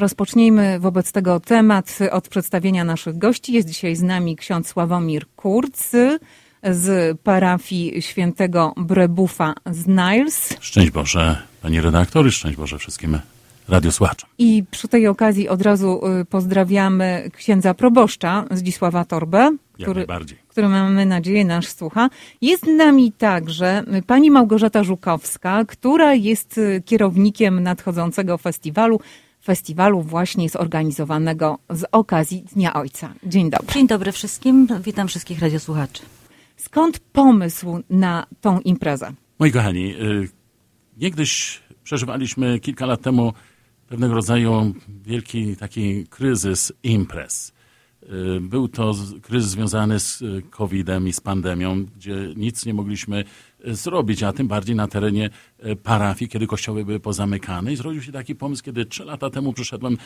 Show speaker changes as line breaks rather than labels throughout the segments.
Rozpocznijmy wobec tego temat od przedstawienia naszych gości. Jest dzisiaj z nami ksiądz Sławomir Kurz z parafii świętego Brebufa z Niles.
Szczęść Boże, pani redaktor, szczęść Boże wszystkim radiosłuchaczom.
I przy tej okazji od razu y, pozdrawiamy księdza proboszcza Zdzisława Torbę, który, który mamy nadzieję nasz słucha. Jest z nami także pani Małgorzata Żukowska, która jest y, kierownikiem nadchodzącego festiwalu festiwalu właśnie zorganizowanego z okazji Dnia Ojca. Dzień dobry.
Dzień dobry wszystkim. Witam wszystkich radiosłuchaczy.
Skąd pomysł na tą imprezę?
Moi kochani, y, niegdyś przeżywaliśmy kilka lat temu pewnego rodzaju wielki taki kryzys imprez. Y, był to kryzys związany z y, COVID-em i z pandemią, gdzie nic nie mogliśmy y, zrobić, a tym bardziej na terenie parafii, kiedy kościoły były pozamykane. I zrodził się taki pomysł, kiedy trzy lata temu przyszedłem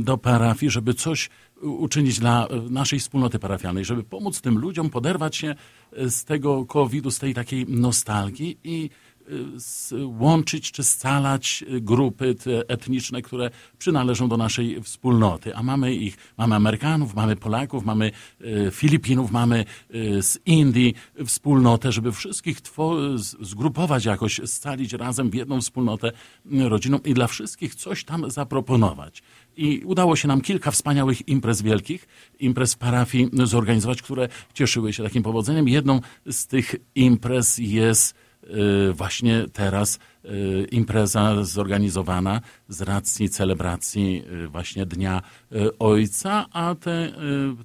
do parafii, żeby coś uczynić dla naszej wspólnoty parafialnej, żeby pomóc tym ludziom poderwać się z tego COVID-u, z tej takiej nostalgii i łączyć czy scalać grupy etniczne, które przynależą do naszej wspólnoty. A mamy ich, mamy Amerykanów, mamy Polaków, mamy e, Filipinów, mamy e, z Indii wspólnotę, żeby wszystkich zgrupować jakoś, scalić razem w jedną wspólnotę rodziną i dla wszystkich coś tam zaproponować. I udało się nam kilka wspaniałych imprez wielkich, imprez parafii zorganizować, które cieszyły się takim powodzeniem. Jedną z tych imprez jest właśnie teraz y, impreza zorganizowana z racji celebracji y, właśnie Dnia Ojca, a te,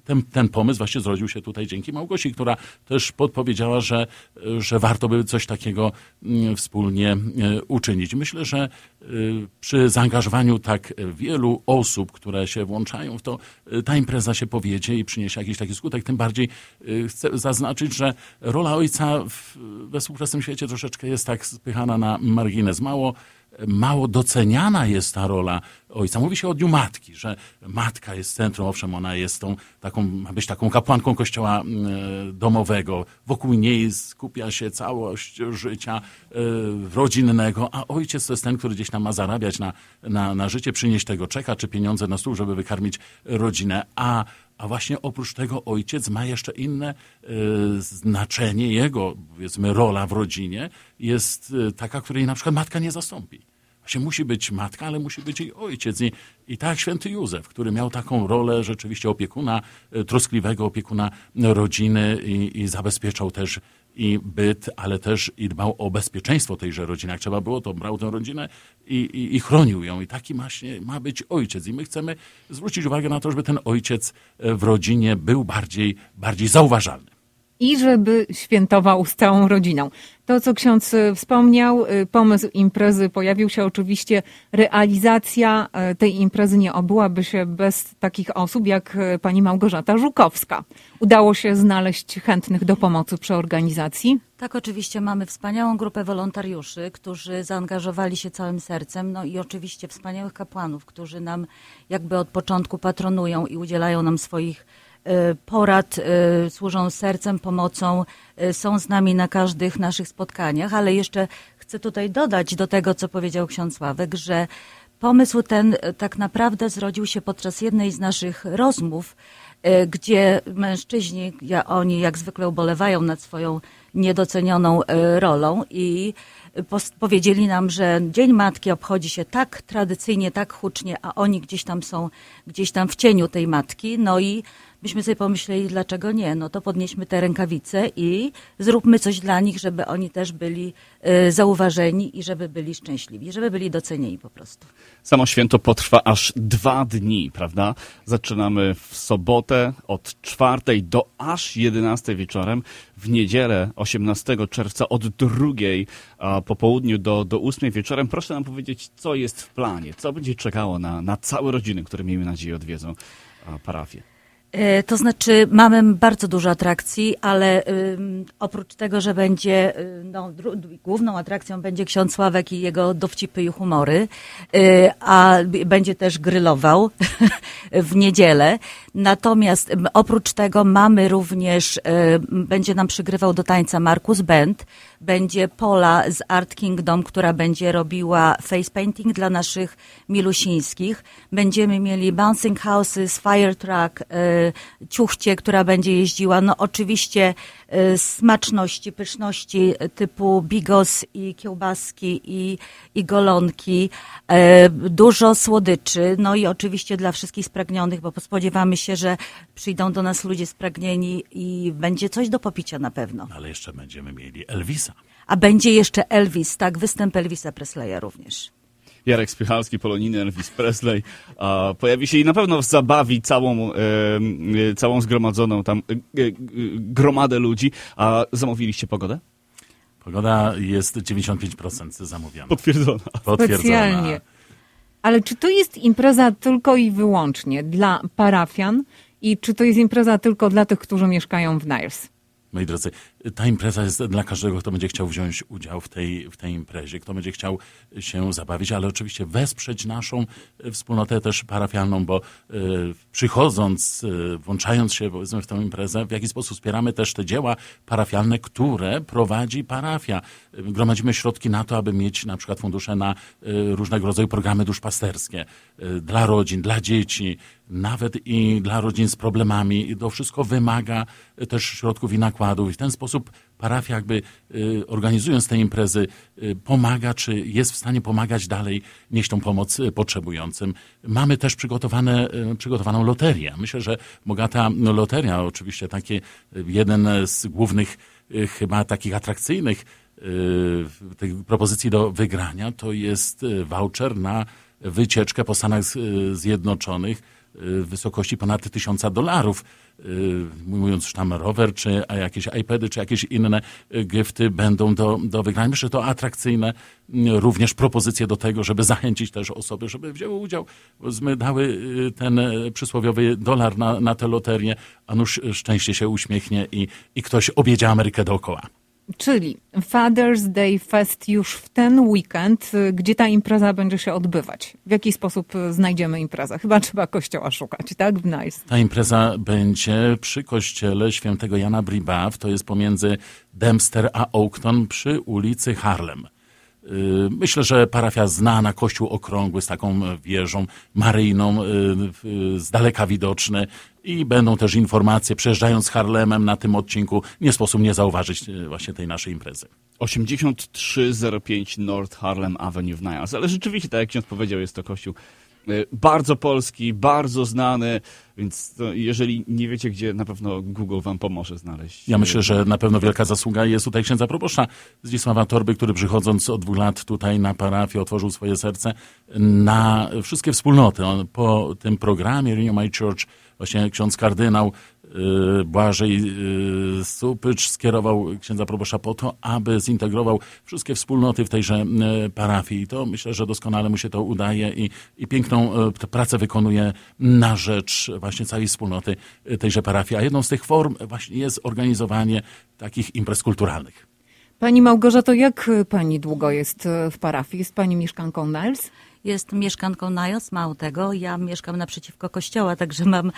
ten, ten pomysł właśnie zrodził się tutaj dzięki Małgosi, która też podpowiedziała, że, że warto by coś takiego wspólnie uczynić. Myślę, że przy zaangażowaniu tak wielu osób, które się włączają w to, ta impreza się powiedzie i przyniesie jakiś taki skutek. Tym bardziej chcę zaznaczyć, że rola ojca we współczesnym świecie troszeczkę jest tak spychana na margines. Mało, mało doceniana jest ta rola ojca. Mówi się o Dniu Matki, że matka jest centrum, owszem, ona jest tą, taką, ma być taką kapłanką kościoła mm, domowego. Wokół niej skupia się całość życia e, rodzinnego, a ojciec to jest ten, który gdzieś tam ma zarabiać na, na, na życie, przynieść tego czeka czy pieniądze na stół, żeby wykarmić rodzinę. A a właśnie oprócz tego ojciec ma jeszcze inne y, znaczenie. Jego, powiedzmy, rola w rodzinie jest y, taka, której na przykład matka nie zastąpi. Właśnie musi być matka, ale musi być jej ojciec. I, i tak święty Józef, który miał taką rolę rzeczywiście opiekuna, y, troskliwego opiekuna rodziny i, i zabezpieczał też i byt, ale też i dbał o bezpieczeństwo tejże rodziny. Jak trzeba było, to brał tę rodzinę i, i, i chronił ją. I taki właśnie ma być ojciec. I my chcemy zwrócić uwagę na to, żeby ten ojciec w rodzinie był bardziej, bardziej zauważalny
i żeby świętował z całą rodziną. To, co ksiądz y, wspomniał, y, pomysł imprezy pojawił się oczywiście. Realizacja y, tej imprezy nie obyłaby się bez takich osób jak pani Małgorzata Żukowska. Udało się znaleźć chętnych do pomocy przy organizacji?
Tak, oczywiście mamy wspaniałą grupę wolontariuszy, którzy zaangażowali się całym sercem, no i oczywiście wspaniałych kapłanów, którzy nam jakby od początku patronują i udzielają nam swoich porad, y, służą sercem, pomocą, y, są z nami na każdych naszych spotkaniach, ale jeszcze chcę tutaj dodać do tego, co powiedział ksiądz Sławek, że pomysł ten tak naprawdę zrodził się podczas jednej z naszych rozmów, gdzie mężczyźni, ja, oni jak zwykle ubolewają nad swoją niedocenioną rolą i powiedzieli nam, że Dzień Matki obchodzi się tak tradycyjnie, tak hucznie, a oni gdzieś tam są, gdzieś tam w cieniu tej matki. No i myśmy sobie pomyśleli, dlaczego nie? No to podnieśmy te rękawice i zróbmy coś dla nich, żeby oni też byli y, zauważeni i żeby byli szczęśliwi, żeby byli docenieni po prostu.
Samo święto potrwa aż dwa dni, prawda? Zaczynamy w sobotę od czwartej do aż 11 wieczorem, w niedzielę 18 czerwca od drugiej po południu do, do 8 wieczorem. Proszę nam powiedzieć, co jest w planie, co będzie czekało na, na całe rodziny, które miejmy nadzieję odwiedzą parafię.
E, to znaczy, mamy bardzo dużo atrakcji, ale oprócz tego, że będzie y, no, główną atrakcją będzie ksiądz Sławek i jego dowcipy i humory, y, a będzie też grylował w niedzielę. Natomiast oprócz tego mamy również, y, będzie nam przygrywał do tańca Markus Bent, będzie Pola z Art Kingdom, która będzie robiła face painting dla naszych milusińskich. Będziemy mieli Bouncing Houses, Fire Truck, ciuchcie, która będzie jeździła. No oczywiście y, smaczności, pyszności typu bigos i kiełbaski i, i golonki, y, dużo słodyczy, no i oczywiście dla wszystkich spragnionych, bo spodziewamy się, że przyjdą do nas ludzie spragnieni i będzie coś do popicia na pewno.
No, ale jeszcze będziemy mieli Elvisa.
A będzie jeszcze Elvis, tak, występ Elvisa Presleya również.
Jarek Spychalski, poloniny Elvis Presley, a pojawi się i na pewno zabawi całą, e, całą zgromadzoną tam e, e, gromadę ludzi. A zamówiliście pogodę?
Pogoda jest 95% zamówiona.
Potwierdzona.
Potwierdzona. Specjalnie.
Ale czy to jest impreza tylko i wyłącznie dla parafian i czy to jest impreza tylko dla tych, którzy mieszkają w Niles?
Moi drodzy, ta impreza jest dla każdego, kto będzie chciał wziąć udział w tej, w tej imprezie, kto będzie chciał się zabawić, ale oczywiście wesprzeć naszą e, wspólnotę też parafialną, bo y, przychodząc, y, włączając się powiedzmy w tę imprezę, w jakiś sposób wspieramy też te dzieła parafialne, które prowadzi parafia. Gromadzimy środki na to, aby mieć na przykład fundusze na różnego rodzaju programy duszpasterskie dla rodzin, dla dzieci, nawet i dla rodzin z problemami. I to wszystko wymaga też środków i nakładów. I w ten sposób parafia jakby y, organizując te imprezy y, pomaga, czy jest w stanie pomagać dalej, nieść tą pomoc y, potrzebującym. Mamy też przygotowane, przygotowaną loterię. Myślę, że bogata loteria, oczywiście takie jeden z głównych chyba takich atrakcyjnych tych propozycji do wygrania, to jest voucher na wycieczkę po Stanach Zjednoczonych w wysokości ponad tysiąca dolarów. Y, mówiąc już tam rower, czy jakieś iPady, czy jakieś inne y, gifty będą do, do wygrania. Myślę, że to atrakcyjne y, również propozycje do tego, żeby zachęcić też osoby, żeby wzięły udział. My dały ten przysłowiowy dolar na, na tę loterię, a nuż szczęście się uśmiechnie i, i ktoś objedzie Amerykę dookoła.
Czyli Father's Day Fest już w ten weekend, y, gdzie ta impreza będzie się odbywać. W jaki sposób y, znajdziemy imprezę? Chyba trzeba kościoła szukać, tak? Nice.
Ta impreza będzie przy kościele świętego Jana Bribaw, to jest pomiędzy Dempster a Oakton przy ulicy Harlem. Y, myślę, że parafia zna na kościół okrągły z taką wieżą maryjną, z daleka widoczny i będą też informacje, przejeżdżając Harlemem na tym odcinku, nie sposób nie zauważyć właśnie tej naszej imprezy.
8305 North Harlem Avenue w Niles. Ale rzeczywiście, tak jak ksiądz powiedział, jest to kościół bardzo polski, bardzo znany, więc jeżeli nie wiecie gdzie, na pewno Google wam pomoże znaleźć.
Ja myślę, że na pewno wielka zasługa jest tutaj księdza proboszcza Zdzisława Torby, który przychodząc od dwóch lat tutaj na parafię otworzył swoje serce na wszystkie wspólnoty. On po tym programie Renew My Church właśnie ksiądz kardynał Błażej y, Supycz skierował księdza proboszcza po to, aby zintegrował wszystkie wspólnoty w tejże y, parafii. I to myślę, że doskonale mu się to udaje i, i piękną pracę wykonuje na rzecz właśnie całej wspólnoty tejże parafii. A jedną z tych form właśnie jest organizowanie takich imprez kulturalnych.
Pani Małgorzato, jak pani długo jest w parafii? Jest pani mieszkanką Niles?
Jest mieszkanką Najos, mało tego, ja mieszkam naprzeciwko kościoła, także mam,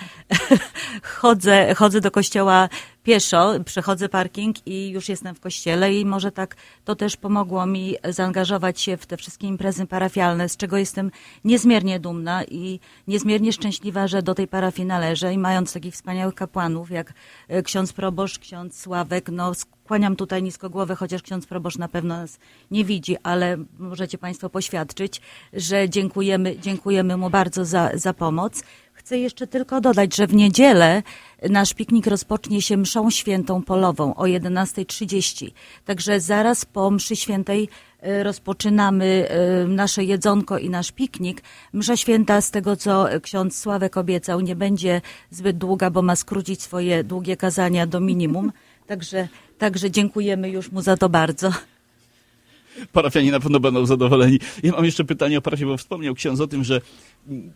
chodzę, chodzę do kościoła pieszo, przechodzę parking i już jestem w kościele i może tak to też pomogło mi zaangażować się w te wszystkie imprezy parafialne, z czego jestem niezmiernie dumna i niezmiernie szczęśliwa, że do tej parafii należę i mając takich wspaniałych kapłanów jak e, ksiądz proboszcz, ksiądz Sławek, no kłaniam tutaj nisko głowę, chociaż ksiądz proboszcz na pewno nas nie widzi, ale możecie Państwo poświadczyć, że dziękujemy, dziękujemy mu bardzo za, za pomoc. Chcę jeszcze tylko dodać, że w niedzielę nasz piknik rozpocznie się mszą świętą polową o 11.30. Także zaraz po mszy świętej e, rozpoczynamy e, nasze jedzonko i nasz piknik. Msza święta, z tego co ksiądz Sławek obiecał, nie będzie zbyt długa, bo ma skrócić swoje długie kazania do minimum. Także, także dziękujemy już mu za to bardzo.
Parafianie na pewno będą zadowoleni. Ja mam jeszcze pytanie o parafię, bo wspomniał ksiądz o tym, że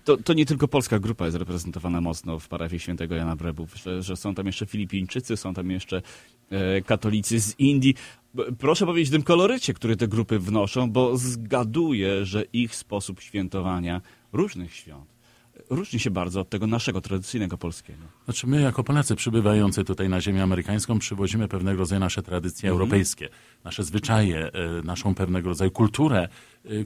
to, to nie tylko polska grupa jest reprezentowana mocno w parafii świętego Jana Brebów, że, że są tam jeszcze Filipińczycy, są tam jeszcze e, katolicy z Indii. Proszę powiedzieć o tym kolorycie, który te grupy wnoszą, bo zgaduję, że ich sposób świętowania różnych świąt różni się bardzo od tego naszego tradycyjnego polskiego.
Znaczy my jako Polacy przybywający tutaj na ziemię amerykańską przywozimy pewnego rodzaju nasze tradycje mhm. europejskie, nasze zwyczaje, e, naszą pewnego rodzaju kulturę,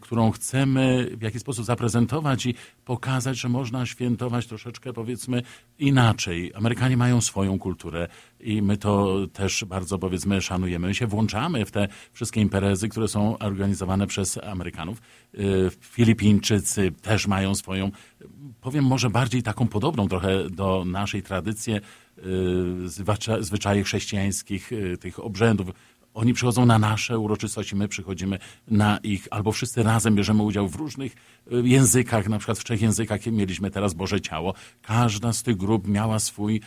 którą chcemy w jakiś sposób zaprezentować i pokazać, że można świętować troszeczkę powiedzmy inaczej. Amerykanie mają swoją kulturę i my to też bardzo powiedzmy szanujemy. My się włączamy w te wszystkie imprezy, które są organizowane przez Amerykanów. E, Filipińczycy też mają swoją powiem może bardziej taką podobną trochę do naszej tradycji y, zwyczajów chrześcijańskich, y, tych obrzędów oni przychodzą na nasze uroczystości, my przychodzimy na ich, albo wszyscy razem bierzemy udział w różnych y, językach, na przykład w trzech językach mieliśmy teraz Boże Ciało. Każda z tych grup miała swój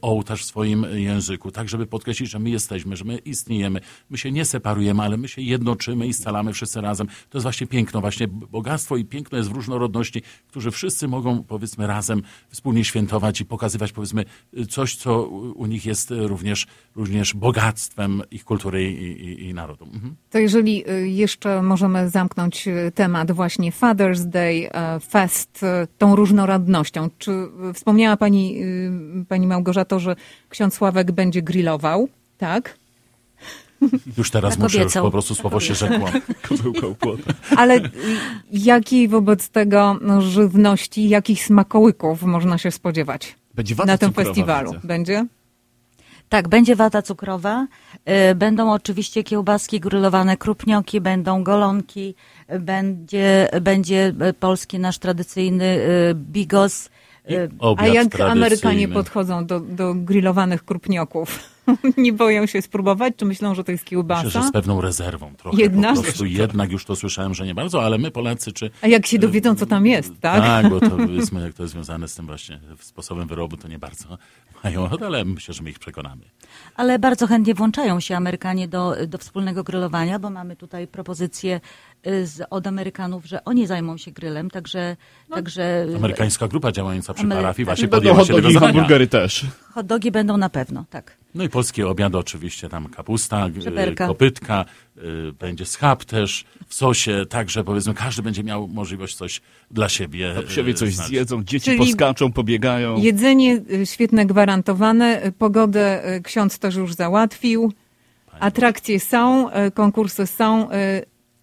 ołtarz w swoim języku, tak żeby podkreślić, że my jesteśmy, że my istniejemy. My się nie separujemy, ale my się jednoczymy i scalamy wszyscy razem. To jest właśnie piękno, właśnie bogactwo i piękno jest w różnorodności, którzy wszyscy mogą powiedzmy razem wspólnie świętować i pokazywać powiedzmy coś, co u nich jest również, również bogactwem ich kultury i, i, narodu. Mhm.
To jeżeli y, jeszcze możemy zamknąć y, temat właśnie Father's Day, y, Fest, tą różnorodnością. Czy wspomniała Pani, Pani Małgorzato, że ksiądz Sławek będzie grillował, tak?
Już teraz tak muszę, już po prostu słowo się rzekło.
Ale jakiej wobec tego no, żywności, jakich smakołyków można się spodziewać na tym festiwalu? Widzę. Będzie?
Tak, będzie wata cukrowa, y, będą oczywiście kiełbaski grillowane, krupnioki, będą golonki, będzie, będzie polski nasz tradycyjny y, bigos.
Y, A jak Amerykanie podchodzą do, do grillowanych krupnioków? nie boją się spróbować? Czy myślą, że to jest kiełbasa?
Myślę, że z pewną rezerwą trochę. Jednak? Po prostu jednak już to słyszałem, że nie bardzo, ale my Polacy czy...
A jak się dowiedzą, co tam jest, tak?
Tak, bo to powiedzmy, jak to jest związane z tym właśnie sposobem wyrobu, to nie bardzo mają, ale myślę, że my ich przekonamy.
Ale bardzo chętnie włączają się Amerykanie do, do wspólnego grillowania, bo mamy tutaj propozycje y, z, od Amerykanów, że oni zajmą się grillem, także... No, także
amerykańska grupa działająca przy Amery... parafii właśnie podjęła się tego
zadania. hamburgery też.
Hot dogi będą na pewno, tak.
No i polskie obiady oczywiście, tam kapusta, Żeberka. kopytka, y, będzie schab też w sosie, także powiedzmy każdy będzie miał możliwość coś dla siebie.
Psiowie coś znać. zjedzą, dzieci Czyli poskaczą, pobiegają.
Jedzenie y, świetne gwarantowane, pogodę ksiądz też już załatwił, atrakcje są, konkursy są,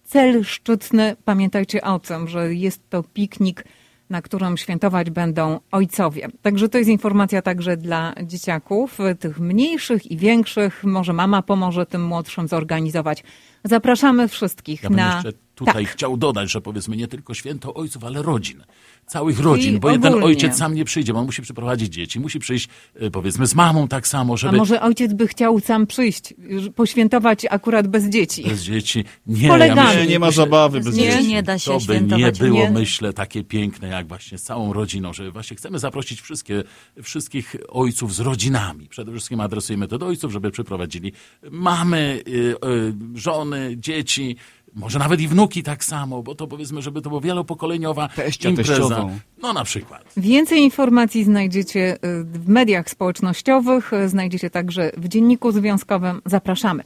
cel szczytny, pamiętajcie o tym, że jest to piknik na którą świętować będą ojcowie. Także to jest informacja także dla dzieciaków, tych mniejszych i większych. Może mama pomoże tym młodszym zorganizować. Zapraszamy wszystkich
ja
na.
Jeszcze tutaj tak. chciał dodać, że powiedzmy nie tylko święto ojców, ale rodzin całych rodzin, bo jeden ojciec sam nie przyjdzie, bo on musi przyprowadzić dzieci, musi przyjść y, powiedzmy z mamą tak samo, żeby...
A może ojciec by chciał sam przyjść, poświętować akurat bez dzieci?
Bez dzieci. Nie,
ja myślę, nie ma zabawy bez
nie,
dzieci.
Nie da się
To by nie było, nie. myślę, takie piękne jak właśnie z całą rodziną, że właśnie chcemy zaprosić wszystkie, wszystkich ojców z rodzinami. Przede wszystkim adresujemy to do ojców, żeby przyprowadzili mamy, y, y, żony, dzieci, może nawet i wnuki tak samo, bo to powiedzmy, żeby to była wielopokoleniowa Teścia, impreza. Teściową. No na przykład.
Więcej informacji znajdziecie y, w mediach społecznościowych, y, znajdziecie także w Dzienniku Związkowym. Zapraszamy.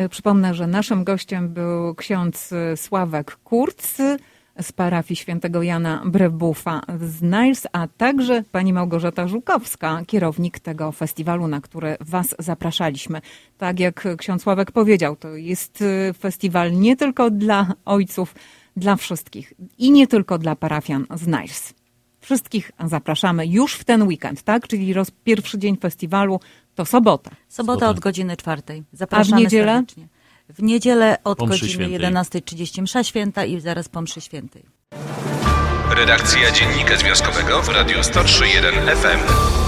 Y, przypomnę, że naszym gościem był ksiądz Sławek Kurz, z parafii świętego Jana Brebufa z Niles, a także pani Małgorzata Żukowska, kierownik tego festiwalu, na który was zapraszaliśmy. Tak jak ksiądz Sławek powiedział, to jest y, festiwal nie tylko dla ojców, dla wszystkich i nie tylko dla parafian z Niles. Wszystkich zapraszamy już w ten weekend, tak? Czyli roz, pierwszy dzień festiwalu to sobota.
Sobota od godziny czwartej. Zapraszamy
A w niedzielę?
Serdecznie. W niedzielę od godziny 11.30 msza święta i zaraz po mszy świętej.
Redakcja Dziennika Związkowego w Radiu 103.1 FM.